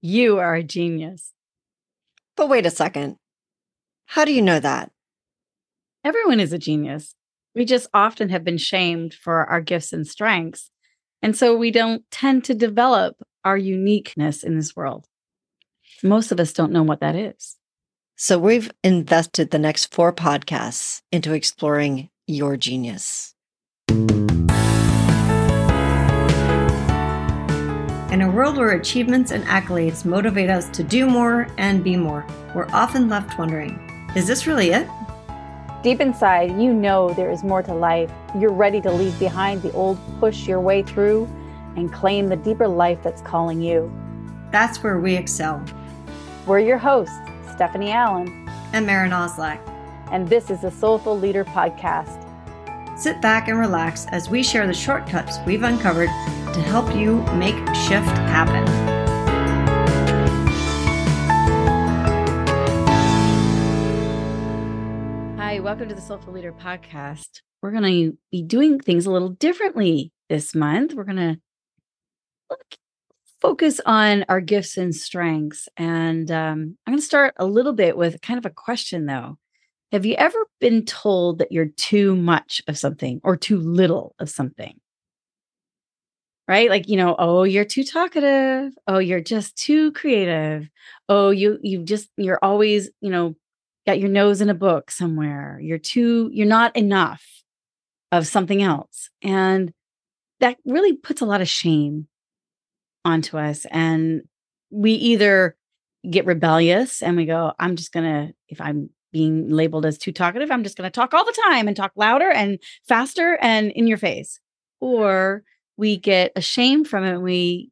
You are a genius. But wait a second. How do you know that? Everyone is a genius. We just often have been shamed for our gifts and strengths. And so we don't tend to develop our uniqueness in this world. Most of us don't know what that is. So we've invested the next four podcasts into exploring your genius. In a world where achievements and accolades motivate us to do more and be more, we're often left wondering is this really it? Deep inside, you know there is more to life. You're ready to leave behind the old, push your way through, and claim the deeper life that's calling you. That's where we excel. We're your hosts, Stephanie Allen and Maren Oslak. And this is the Soulful Leader Podcast. Sit back and relax as we share the shortcuts we've uncovered to help you make shift happen. Hi, welcome to the Soulful Leader podcast. We're going to be doing things a little differently this month. We're going to look focus on our gifts and strengths. And um, I'm going to start a little bit with kind of a question, though. Have you ever been told that you're too much of something or too little of something? Right? Like, you know, oh, you're too talkative. Oh, you're just too creative. Oh, you you just you're always, you know, got your nose in a book somewhere. You're too you're not enough of something else. And that really puts a lot of shame onto us and we either get rebellious and we go i'm just going to if i'm being labeled as too talkative, I'm just going to talk all the time and talk louder and faster and in your face. Or we get ashamed from it and we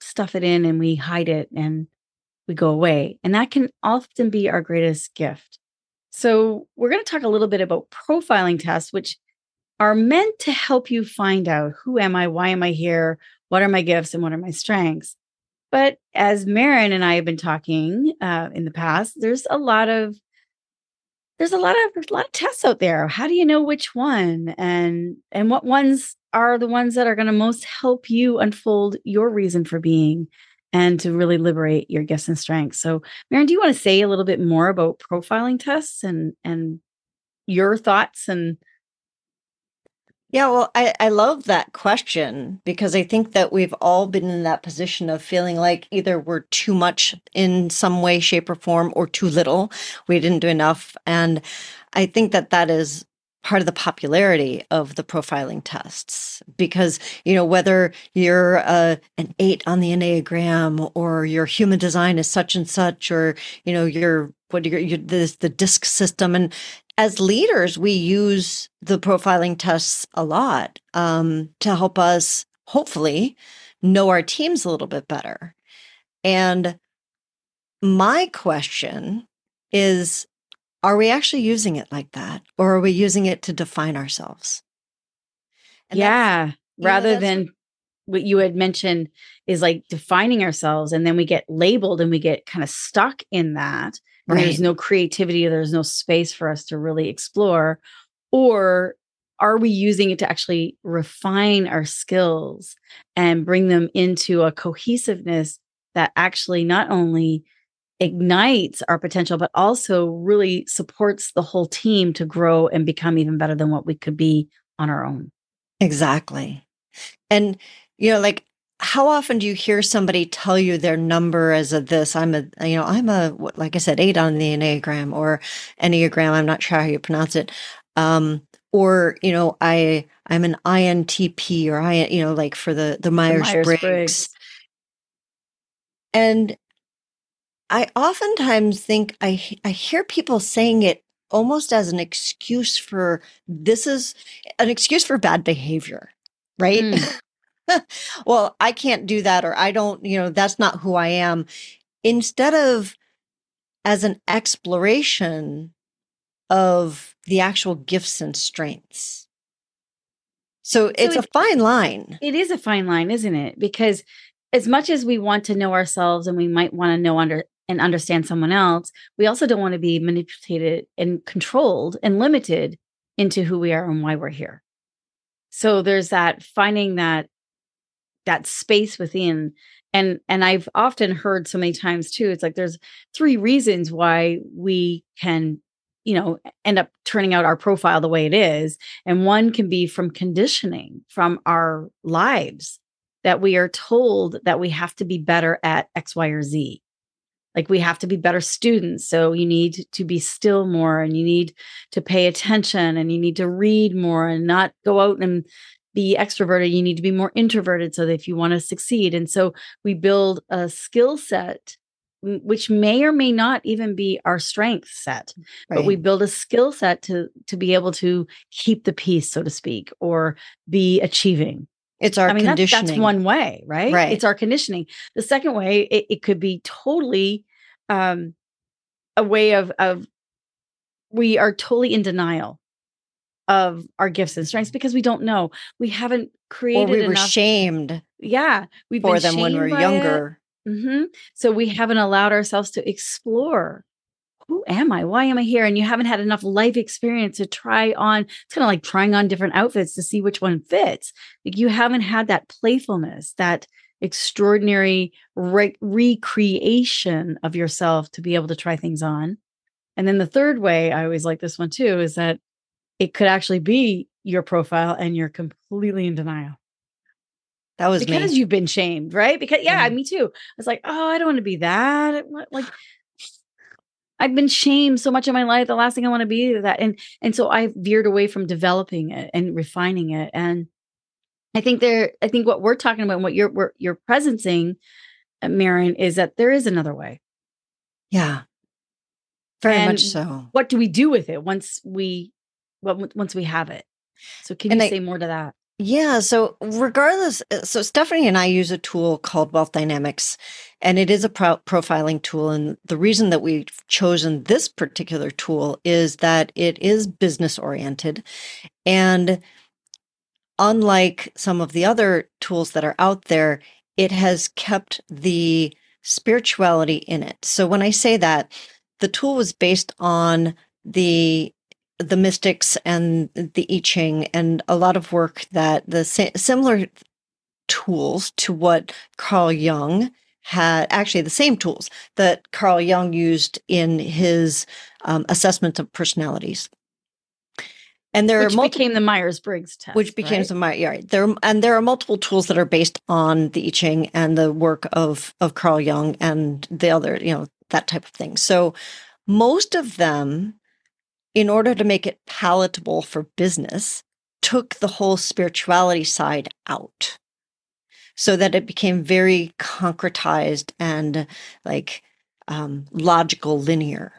stuff it in and we hide it and we go away. And that can often be our greatest gift. So, we're going to talk a little bit about profiling tests, which are meant to help you find out who am I? Why am I here? What are my gifts and what are my strengths? But as Maren and I have been talking uh, in the past, there's a lot of there's a lot of a lot of tests out there. How do you know which one and and what ones are the ones that are going to most help you unfold your reason for being and to really liberate your gifts and strengths. So, Maren, do you want to say a little bit more about profiling tests and and your thoughts and yeah, well, I, I love that question because I think that we've all been in that position of feeling like either we're too much in some way, shape, or form, or too little. We didn't do enough. And I think that that is part of the popularity of the profiling tests because you know whether you're uh, an eight on the enneagram or your human design is such and such or you know your what your, your this the disc system and as leaders, we use the profiling tests a lot um, to help us hopefully know our teams a little bit better. And my question is are we actually using it like that? Or are we using it to define ourselves? And yeah. Rather know, than what you had mentioned is like defining ourselves and then we get labeled and we get kind of stuck in that right. there's no creativity, there's no space for us to really explore? Or are we using it to actually refine our skills and bring them into a cohesiveness that actually not only ignites our potential, but also really supports the whole team to grow and become even better than what we could be on our own? Exactly. And, you know, like how often do you hear somebody tell you their number as a this? I'm a you know i'm a like i said eight on the enneagram or enneagram i'm not sure how you pronounce it um or you know i i'm an intp or i you know like for the the myers-briggs. Myers and i oftentimes think i i hear people saying it almost as an excuse for this is an excuse for bad behavior right? Mm. well, I can't do that, or I don't, you know, that's not who I am. Instead of as an exploration of the actual gifts and strengths. So it's it, a fine line. It is a fine line, isn't it? Because as much as we want to know ourselves and we might want to know under and understand someone else, we also don't want to be manipulated and controlled and limited into who we are and why we're here. So there's that finding that that space within and and I've often heard so many times too it's like there's three reasons why we can you know end up turning out our profile the way it is and one can be from conditioning from our lives that we are told that we have to be better at x y or z. Like we have to be better students so you need to be still more and you need to pay attention and you need to read more and not go out and be extroverted you need to be more introverted so that if you want to succeed and so we build a skill set which may or may not even be our strength set right. but we build a skill set to to be able to keep the peace so to speak or be achieving it's our I mean, conditioning. That's, that's one way, right? Right. It's our conditioning. The second way, it, it could be totally um, a way of of we are totally in denial of our gifts and strengths because we don't know. We haven't created. Or we enough, were shamed. Yeah, we've for them when we are younger. Mm-hmm. So we haven't allowed ourselves to explore. Who am I? Why am I here? And you haven't had enough life experience to try on. It's kind of like trying on different outfits to see which one fits. Like you haven't had that playfulness, that extraordinary re- recreation of yourself to be able to try things on. And then the third way, I always like this one too, is that it could actually be your profile and you're completely in denial. That was because me. you've been shamed, right? Because yeah, me too. I was like, oh, I don't want to be that. Like I've been shamed so much in my life. The last thing I want to be is that. And and so I veered away from developing it and refining it. And I think there, I think what we're talking about and what you're you're presencing, uh, Maren, is that there is another way. Yeah. Very and much so. What do we do with it once we well, once we have it? So can and you I, say more to that? Yeah. So, regardless, uh, so Stephanie and I use a tool called Wealth Dynamics, and it is a pro- profiling tool. And the reason that we've chosen this particular tool is that it is business oriented. And unlike some of the other tools that are out there, it has kept the spirituality in it. So, when I say that, the tool was based on the the mystics and the I Ching and a lot of work that the similar tools to what Carl Jung had actually the same tools that Carl Jung used in his um, assessment of personalities. And there which are multiple, became the Myers Briggs test, which became right? the Myers. Yeah, right. there and there are multiple tools that are based on the I Ching and the work of of Carl Jung and the other, you know, that type of thing. So most of them in order to make it palatable for business, took the whole spirituality side out so that it became very concretized and like um, logical, linear.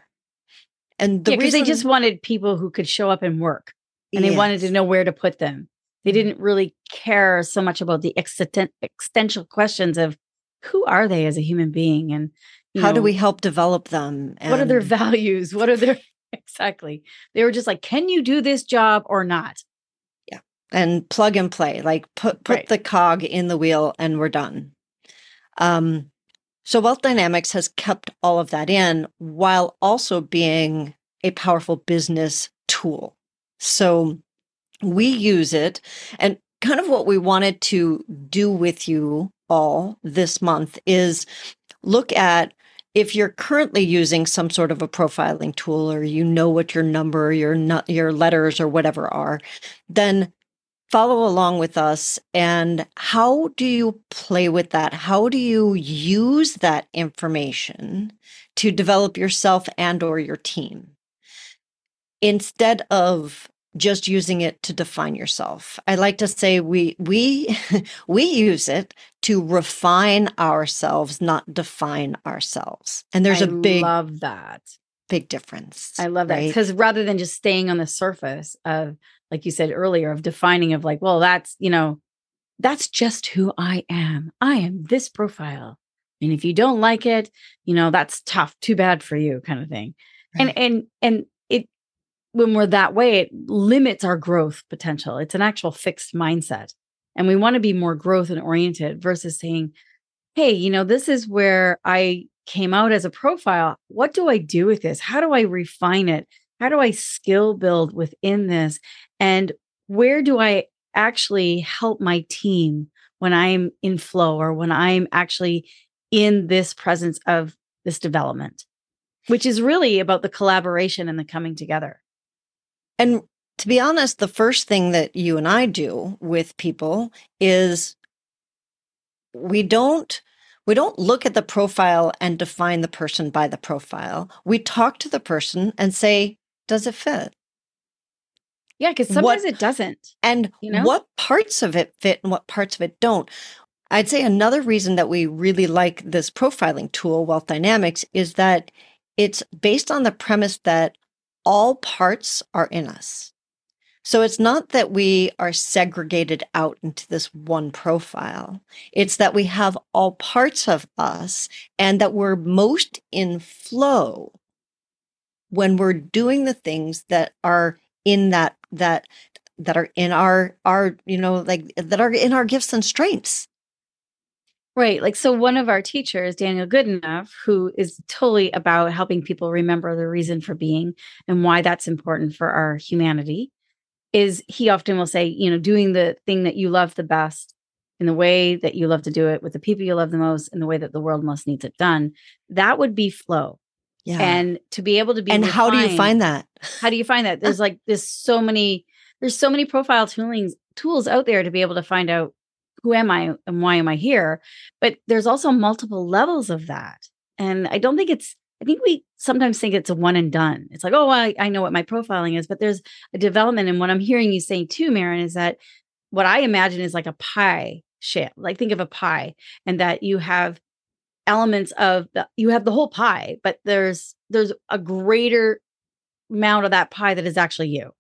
And the yeah, reason they just wanted people who could show up and work and yes. they wanted to know where to put them. They mm-hmm. didn't really care so much about the existen- existential questions of who are they as a human being and how know, do we help develop them? And what are their values? What are their exactly. They were just like, can you do this job or not? Yeah. And plug and play, like put put right. the cog in the wheel and we're done. Um so Wealth Dynamics has kept all of that in while also being a powerful business tool. So we use it and kind of what we wanted to do with you all this month is look at if you're currently using some sort of a profiling tool or you know what your number, your your letters or whatever are, then follow along with us and how do you play with that? How do you use that information to develop yourself and or your team? Instead of just using it to define yourself. I like to say we we we use it to refine ourselves, not define ourselves. And there's I a big love that. Big difference. I love that right? because rather than just staying on the surface of like you said earlier of defining of like, well, that's, you know, that's just who I am. I am this profile. And if you don't like it, you know, that's tough. Too bad for you kind of thing. Right. And and and when we're that way, it limits our growth potential. It's an actual fixed mindset. And we want to be more growth and oriented versus saying, hey, you know, this is where I came out as a profile. What do I do with this? How do I refine it? How do I skill build within this? And where do I actually help my team when I'm in flow or when I'm actually in this presence of this development, which is really about the collaboration and the coming together. And to be honest, the first thing that you and I do with people is we don't we don't look at the profile and define the person by the profile. We talk to the person and say, does it fit? Yeah, because sometimes what, it doesn't. And you know? what parts of it fit and what parts of it don't. I'd say another reason that we really like this profiling tool, Wealth Dynamics, is that it's based on the premise that all parts are in us. So it's not that we are segregated out into this one profile. It's that we have all parts of us and that we're most in flow when we're doing the things that are in that that that are in our our you know like that are in our gifts and strengths right like so one of our teachers daniel goodenough who is totally about helping people remember the reason for being and why that's important for our humanity is he often will say you know doing the thing that you love the best in the way that you love to do it with the people you love the most in the way that the world most needs it done that would be flow yeah. And to be able to be And refined, how do you find that? How do you find that? There's like there's so many there's so many profile toolings tools out there to be able to find out who am I and why am I here? But there's also multiple levels of that. And I don't think it's I think we sometimes think it's a one and done. It's like, oh, I, I know what my profiling is, but there's a development. And what I'm hearing you say too, Maren, is that what I imagine is like a pie shape. Like think of a pie, and that you have elements of the you have the whole pie but there's there's a greater amount of that pie that is actually you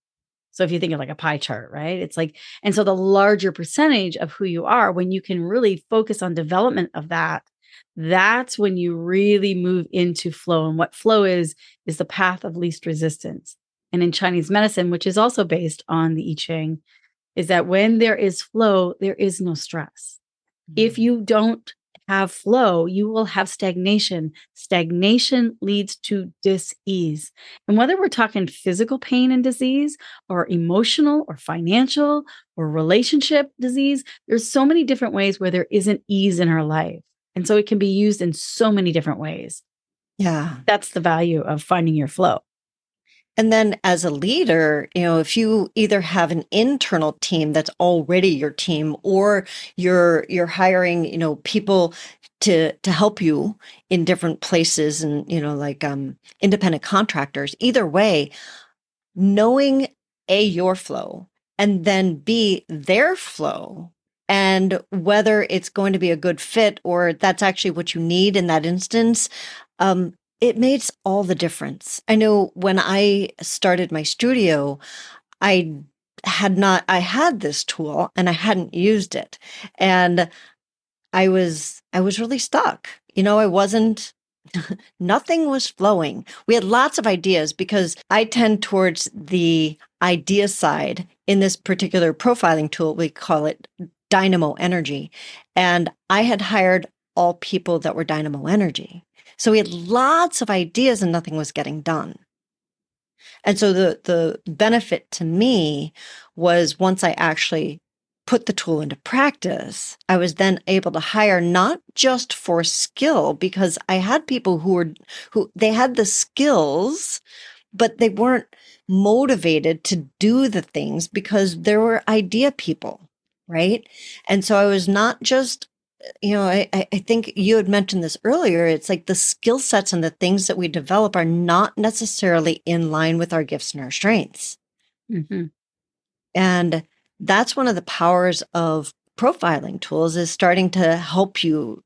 so if you think of like a pie chart right? It's like and so the larger percentage of who you are when you can really focus on development of that that's when you really move into flow and what flow is is the path of least resistance. And in chinese medicine which is also based on the i ching is that when there is flow there is no stress. Mm-hmm. if you don't have flow, you will have stagnation. Stagnation leads to dis-ease. And whether we're talking physical pain and disease or emotional or financial or relationship disease, there's so many different ways where there isn't ease in our life. And so it can be used in so many different ways. Yeah. That's the value of finding your flow. And then as a leader, you know, if you either have an internal team that's already your team or you're you're hiring, you know, people to to help you in different places and, you know, like um independent contractors, either way, knowing a your flow and then b their flow and whether it's going to be a good fit or that's actually what you need in that instance um, it makes all the difference. I know when I started my studio, I had not, I had this tool and I hadn't used it. And I was, I was really stuck. You know, I wasn't, nothing was flowing. We had lots of ideas because I tend towards the idea side in this particular profiling tool. We call it dynamo energy. And I had hired all people that were dynamo energy. So we had lots of ideas and nothing was getting done. And so the the benefit to me was once I actually put the tool into practice, I was then able to hire not just for skill because I had people who were who they had the skills but they weren't motivated to do the things because there were idea people, right? And so I was not just you know, I, I think you had mentioned this earlier. It's like the skill sets and the things that we develop are not necessarily in line with our gifts and our strengths. Mm-hmm. And that's one of the powers of profiling tools is starting to help you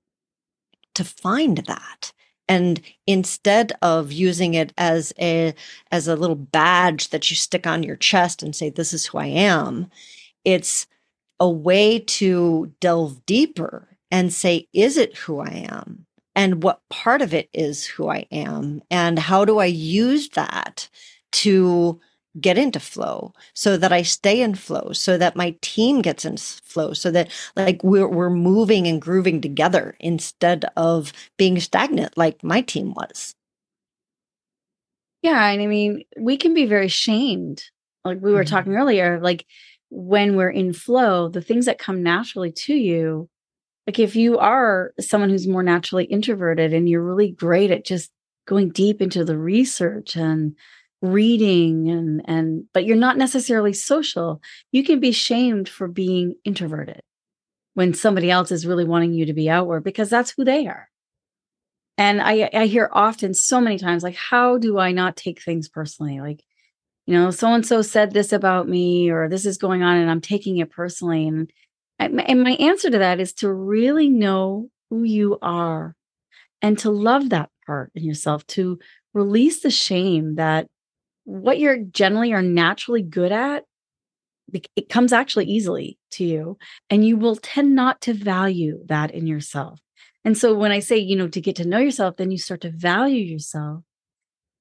to find that. And instead of using it as a as a little badge that you stick on your chest and say, this is who I am, it's a way to delve deeper and say, is it who I am? And what part of it is who I am? And how do I use that to get into flow so that I stay in flow, so that my team gets in flow, so that like we're, we're moving and grooving together instead of being stagnant like my team was. Yeah. And I mean, we can be very shamed. Like we were mm-hmm. talking earlier, like when we're in flow, the things that come naturally to you, like if you are someone who's more naturally introverted and you're really great at just going deep into the research and reading and and but you're not necessarily social you can be shamed for being introverted when somebody else is really wanting you to be outward because that's who they are. And i i hear often so many times like how do i not take things personally? Like you know so and so said this about me or this is going on and i'm taking it personally and and my answer to that is to really know who you are and to love that part in yourself to release the shame that what you're generally are naturally good at it comes actually easily to you and you will tend not to value that in yourself. And so when i say you know to get to know yourself then you start to value yourself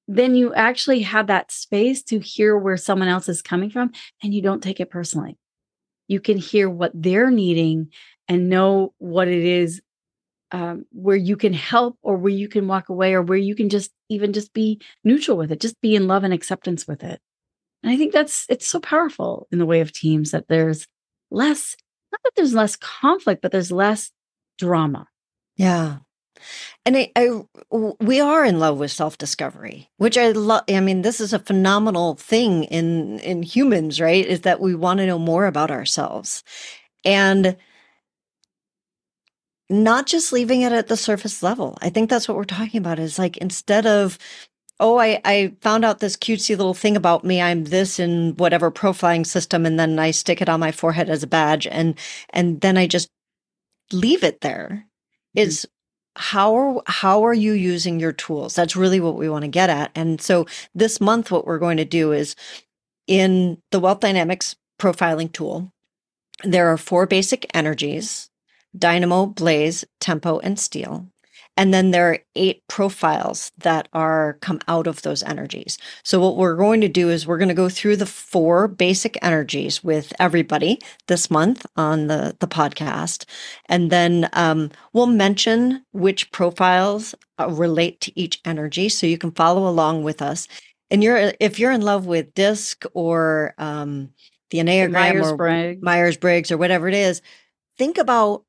then you actually have that space to hear where someone else is coming from and you don't take it personally you can hear what they're needing and know what it is um, where you can help or where you can walk away or where you can just even just be neutral with it just be in love and acceptance with it. And i think that's it's so powerful in the way of teams that there's less not that there's less conflict but there's less drama. Yeah and I, I we are in love with self-discovery which i love i mean this is a phenomenal thing in in humans right is that we want to know more about ourselves and not just leaving it at the surface level. I think that's what we're talking about is like instead of, oh, I, I found out this cutesy little thing about me. I'm this in whatever profiling system, and then I stick it on my forehead as a badge, and and then I just leave it there. Mm-hmm. Is how are how are you using your tools? That's really what we want to get at. And so this month, what we're going to do is in the Wealth Dynamics profiling tool, there are four basic energies dynamo, blaze, tempo, and steel. And then there are eight profiles that are come out of those energies. So what we're going to do is we're going to go through the four basic energies with everybody this month on the, the podcast. And then um, we'll mention which profiles uh, relate to each energy so you can follow along with us. And you're if you're in love with DISC or um, the Enneagram Myers-Briggs. or Myers-Briggs or whatever it is, think about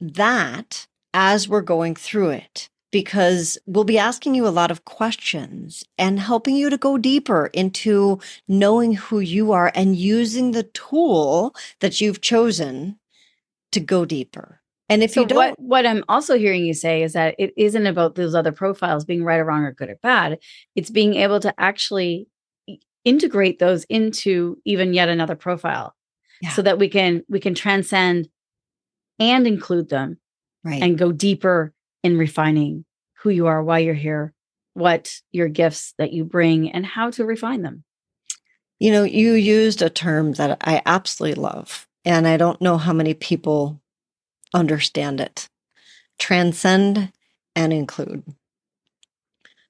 that as we're going through it because we'll be asking you a lot of questions and helping you to go deeper into knowing who you are and using the tool that you've chosen to go deeper. And if so you don't, what, what I'm also hearing you say is that it isn't about those other profiles being right or wrong or good or bad. It's being able to actually integrate those into even yet another profile yeah. so that we can we can transcend and include them right. and go deeper in refining who you are, why you're here, what your gifts that you bring, and how to refine them. You know, you used a term that I absolutely love, and I don't know how many people understand it transcend and include.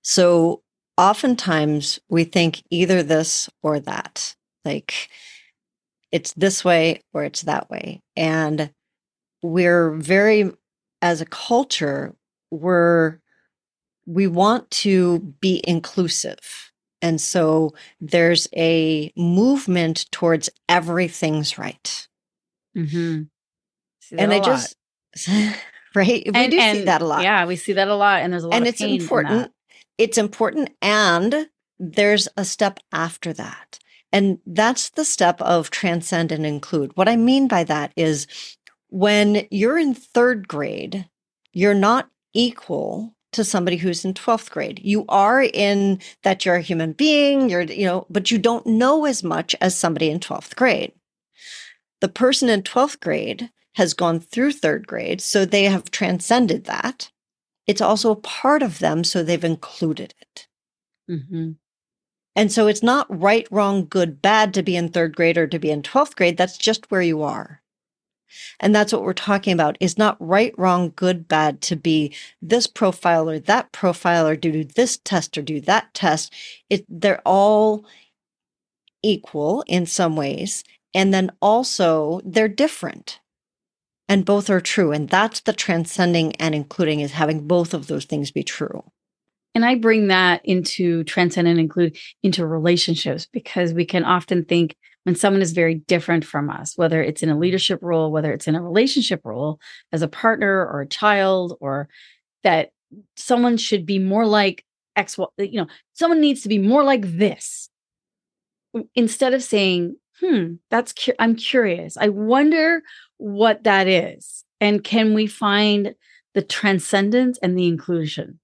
So oftentimes we think either this or that, like it's this way or it's that way. And we're very as a culture we're we want to be inclusive. And so there's a movement towards everything's right. Mm-hmm. and i just right? We and, do and, see that a lot. yeah we see that a lot and there's a lot and it's important it's important and there's a step after that. And that's the step of transcend and include. What i mean by that is when you're in third grade, you're not equal to somebody who's in 12th grade. You are in that you're a human being, you're, you know, but you don't know as much as somebody in 12th grade. The person in 12th grade has gone through third grade, so they have transcended that. It's also a part of them, so they've included it. Mm-hmm. And so it's not right, wrong, good, bad to be in third grade or to be in 12th grade. That's just where you are. And that's what we're talking about is not right, wrong, good, bad to be this profile or that profile or do this test or do that test. It, they're all equal in some ways. And then also they're different and both are true. And that's the transcending and including is having both of those things be true. And I bring that into transcend and include into relationships because we can often think when someone is very different from us, whether it's in a leadership role, whether it's in a relationship role as a partner or a child, or that someone should be more like X, you know, someone needs to be more like this. Instead of saying, hmm, that's, cu- I'm curious. I wonder what that is. And can we find the transcendence and the inclusion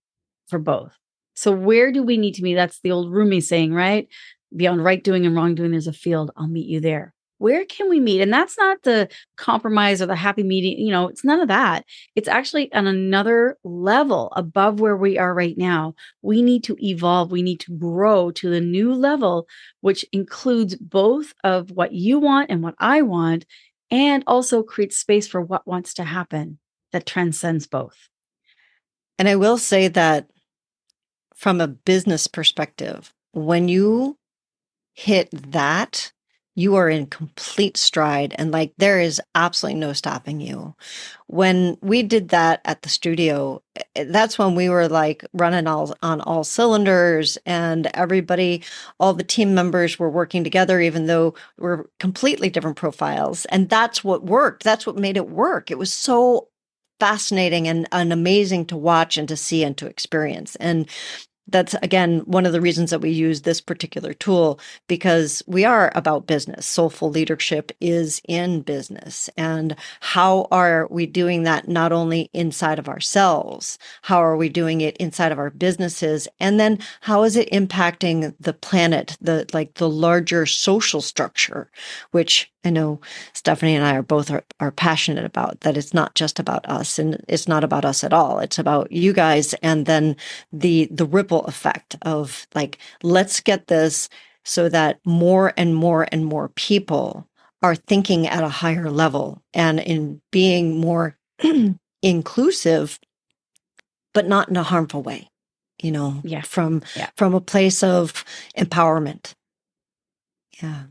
for both? So, where do we need to be? That's the old Rumi saying, right? Beyond right doing and wrong doing, there's a field. I'll meet you there where can we meet? And that's not the compromise or the happy meeting, you know, it's none of that. It's actually on another level above where we are right now. We need to evolve, we need to grow to the new level, which includes both of what you want and what I want, and also creates space for what wants to happen that transcends both. And I will say that from a business perspective, when you hit that you are in complete stride and like there is absolutely no stopping you. When we did that at the studio, eh, that's when we were like running all on all cylinders and everybody, all the team members were working together, even though we're completely different profiles. And that's what worked. That's what made it work. It was so fascinating and, and amazing to watch and to see and to experience. And that's again one of the reasons that we use this particular tool because we are about business. Soulful leadership is in business. And how are we doing that not only inside of ourselves? How are we doing it inside of our businesses? And then how is it impacting the planet, the like the larger social structure, which I know Stephanie and I are both are, are passionate about that it's not just about us and it's not about us at all. It's about you guys and then the the ripple effect of like let's get this so that more and more and more people are thinking at a higher level and in being more inclusive but not in a harmful way you know yeah. from yeah. from a place of empowerment. Yeah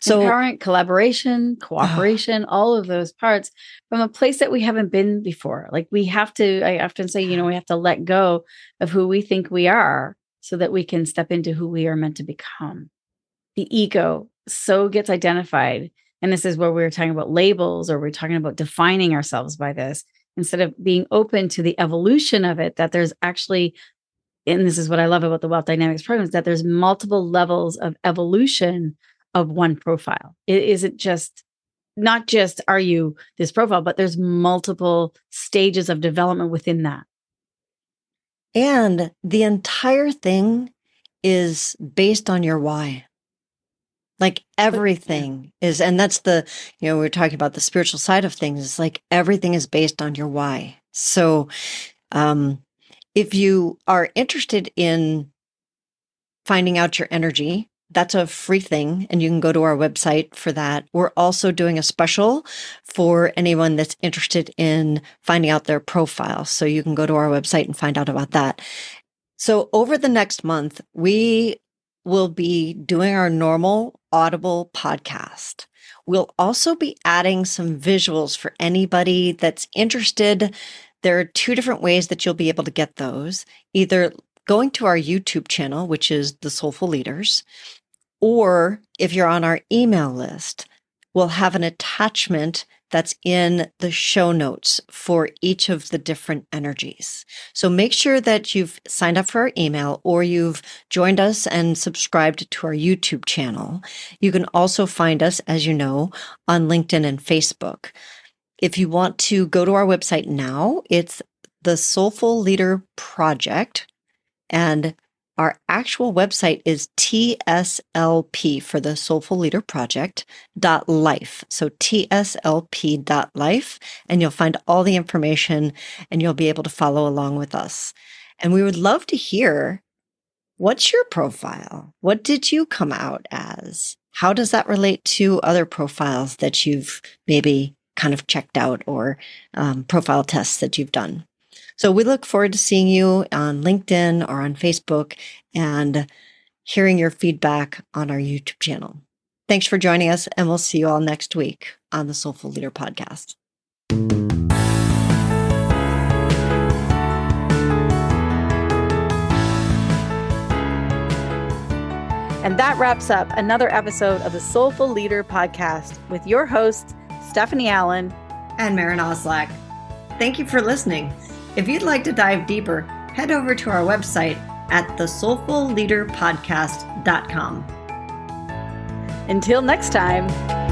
so empowerment, collaboration, cooperation, uh, all of those parts from a place that we haven't been before. Like we have to, I often say, you know, we have to let go of who we think we are so that we can step into who we are meant to become. The ego so gets identified. And this is where we are talking about labels or we're talking about defining ourselves by this instead of being open to the evolution of it, that there's actually and this is what I love about the wealth dynamics program is that there's multiple levels of evolution of one profile. It isn't just not just are you this profile, but there's multiple stages of development within that. And the entire thing is based on your why. Like everything is, and that's the, you know, we are talking about the spiritual side of things. It's like everything is based on your why. So, um, if you are interested in finding out your energy, that's a free thing, and you can go to our website for that. We're also doing a special for anyone that's interested in finding out their profile. So you can go to our website and find out about that. So over the next month, we will be doing our normal Audible podcast. We'll also be adding some visuals for anybody that's interested. There are two different ways that you'll be able to get those either going to our YouTube channel, which is The Soulful Leaders, or if you're on our email list, we'll have an attachment that's in the show notes for each of the different energies. So make sure that you've signed up for our email or you've joined us and subscribed to our YouTube channel. You can also find us, as you know, on LinkedIn and Facebook. If you want to go to our website now, it's the Soulful Leader Project and our actual website is TSLP for the Soulful Leader Project dot life. So TSLP dot life, and you'll find all the information and you'll be able to follow along with us. And we would love to hear what's your profile? What did you come out as? How does that relate to other profiles that you've maybe kind of checked out or um, profile tests that you've done? So we look forward to seeing you on LinkedIn or on Facebook and hearing your feedback on our YouTube channel. Thanks for joining us, and we'll see you all next week on the Soulful Leader Podcast. And that wraps up another episode of the Soulful Leader podcast with your hosts, Stephanie Allen and Maren Oslak. Thank you for listening. If you'd like to dive deeper, head over to our website at thesoulfulleaderpodcast.com. Until next time.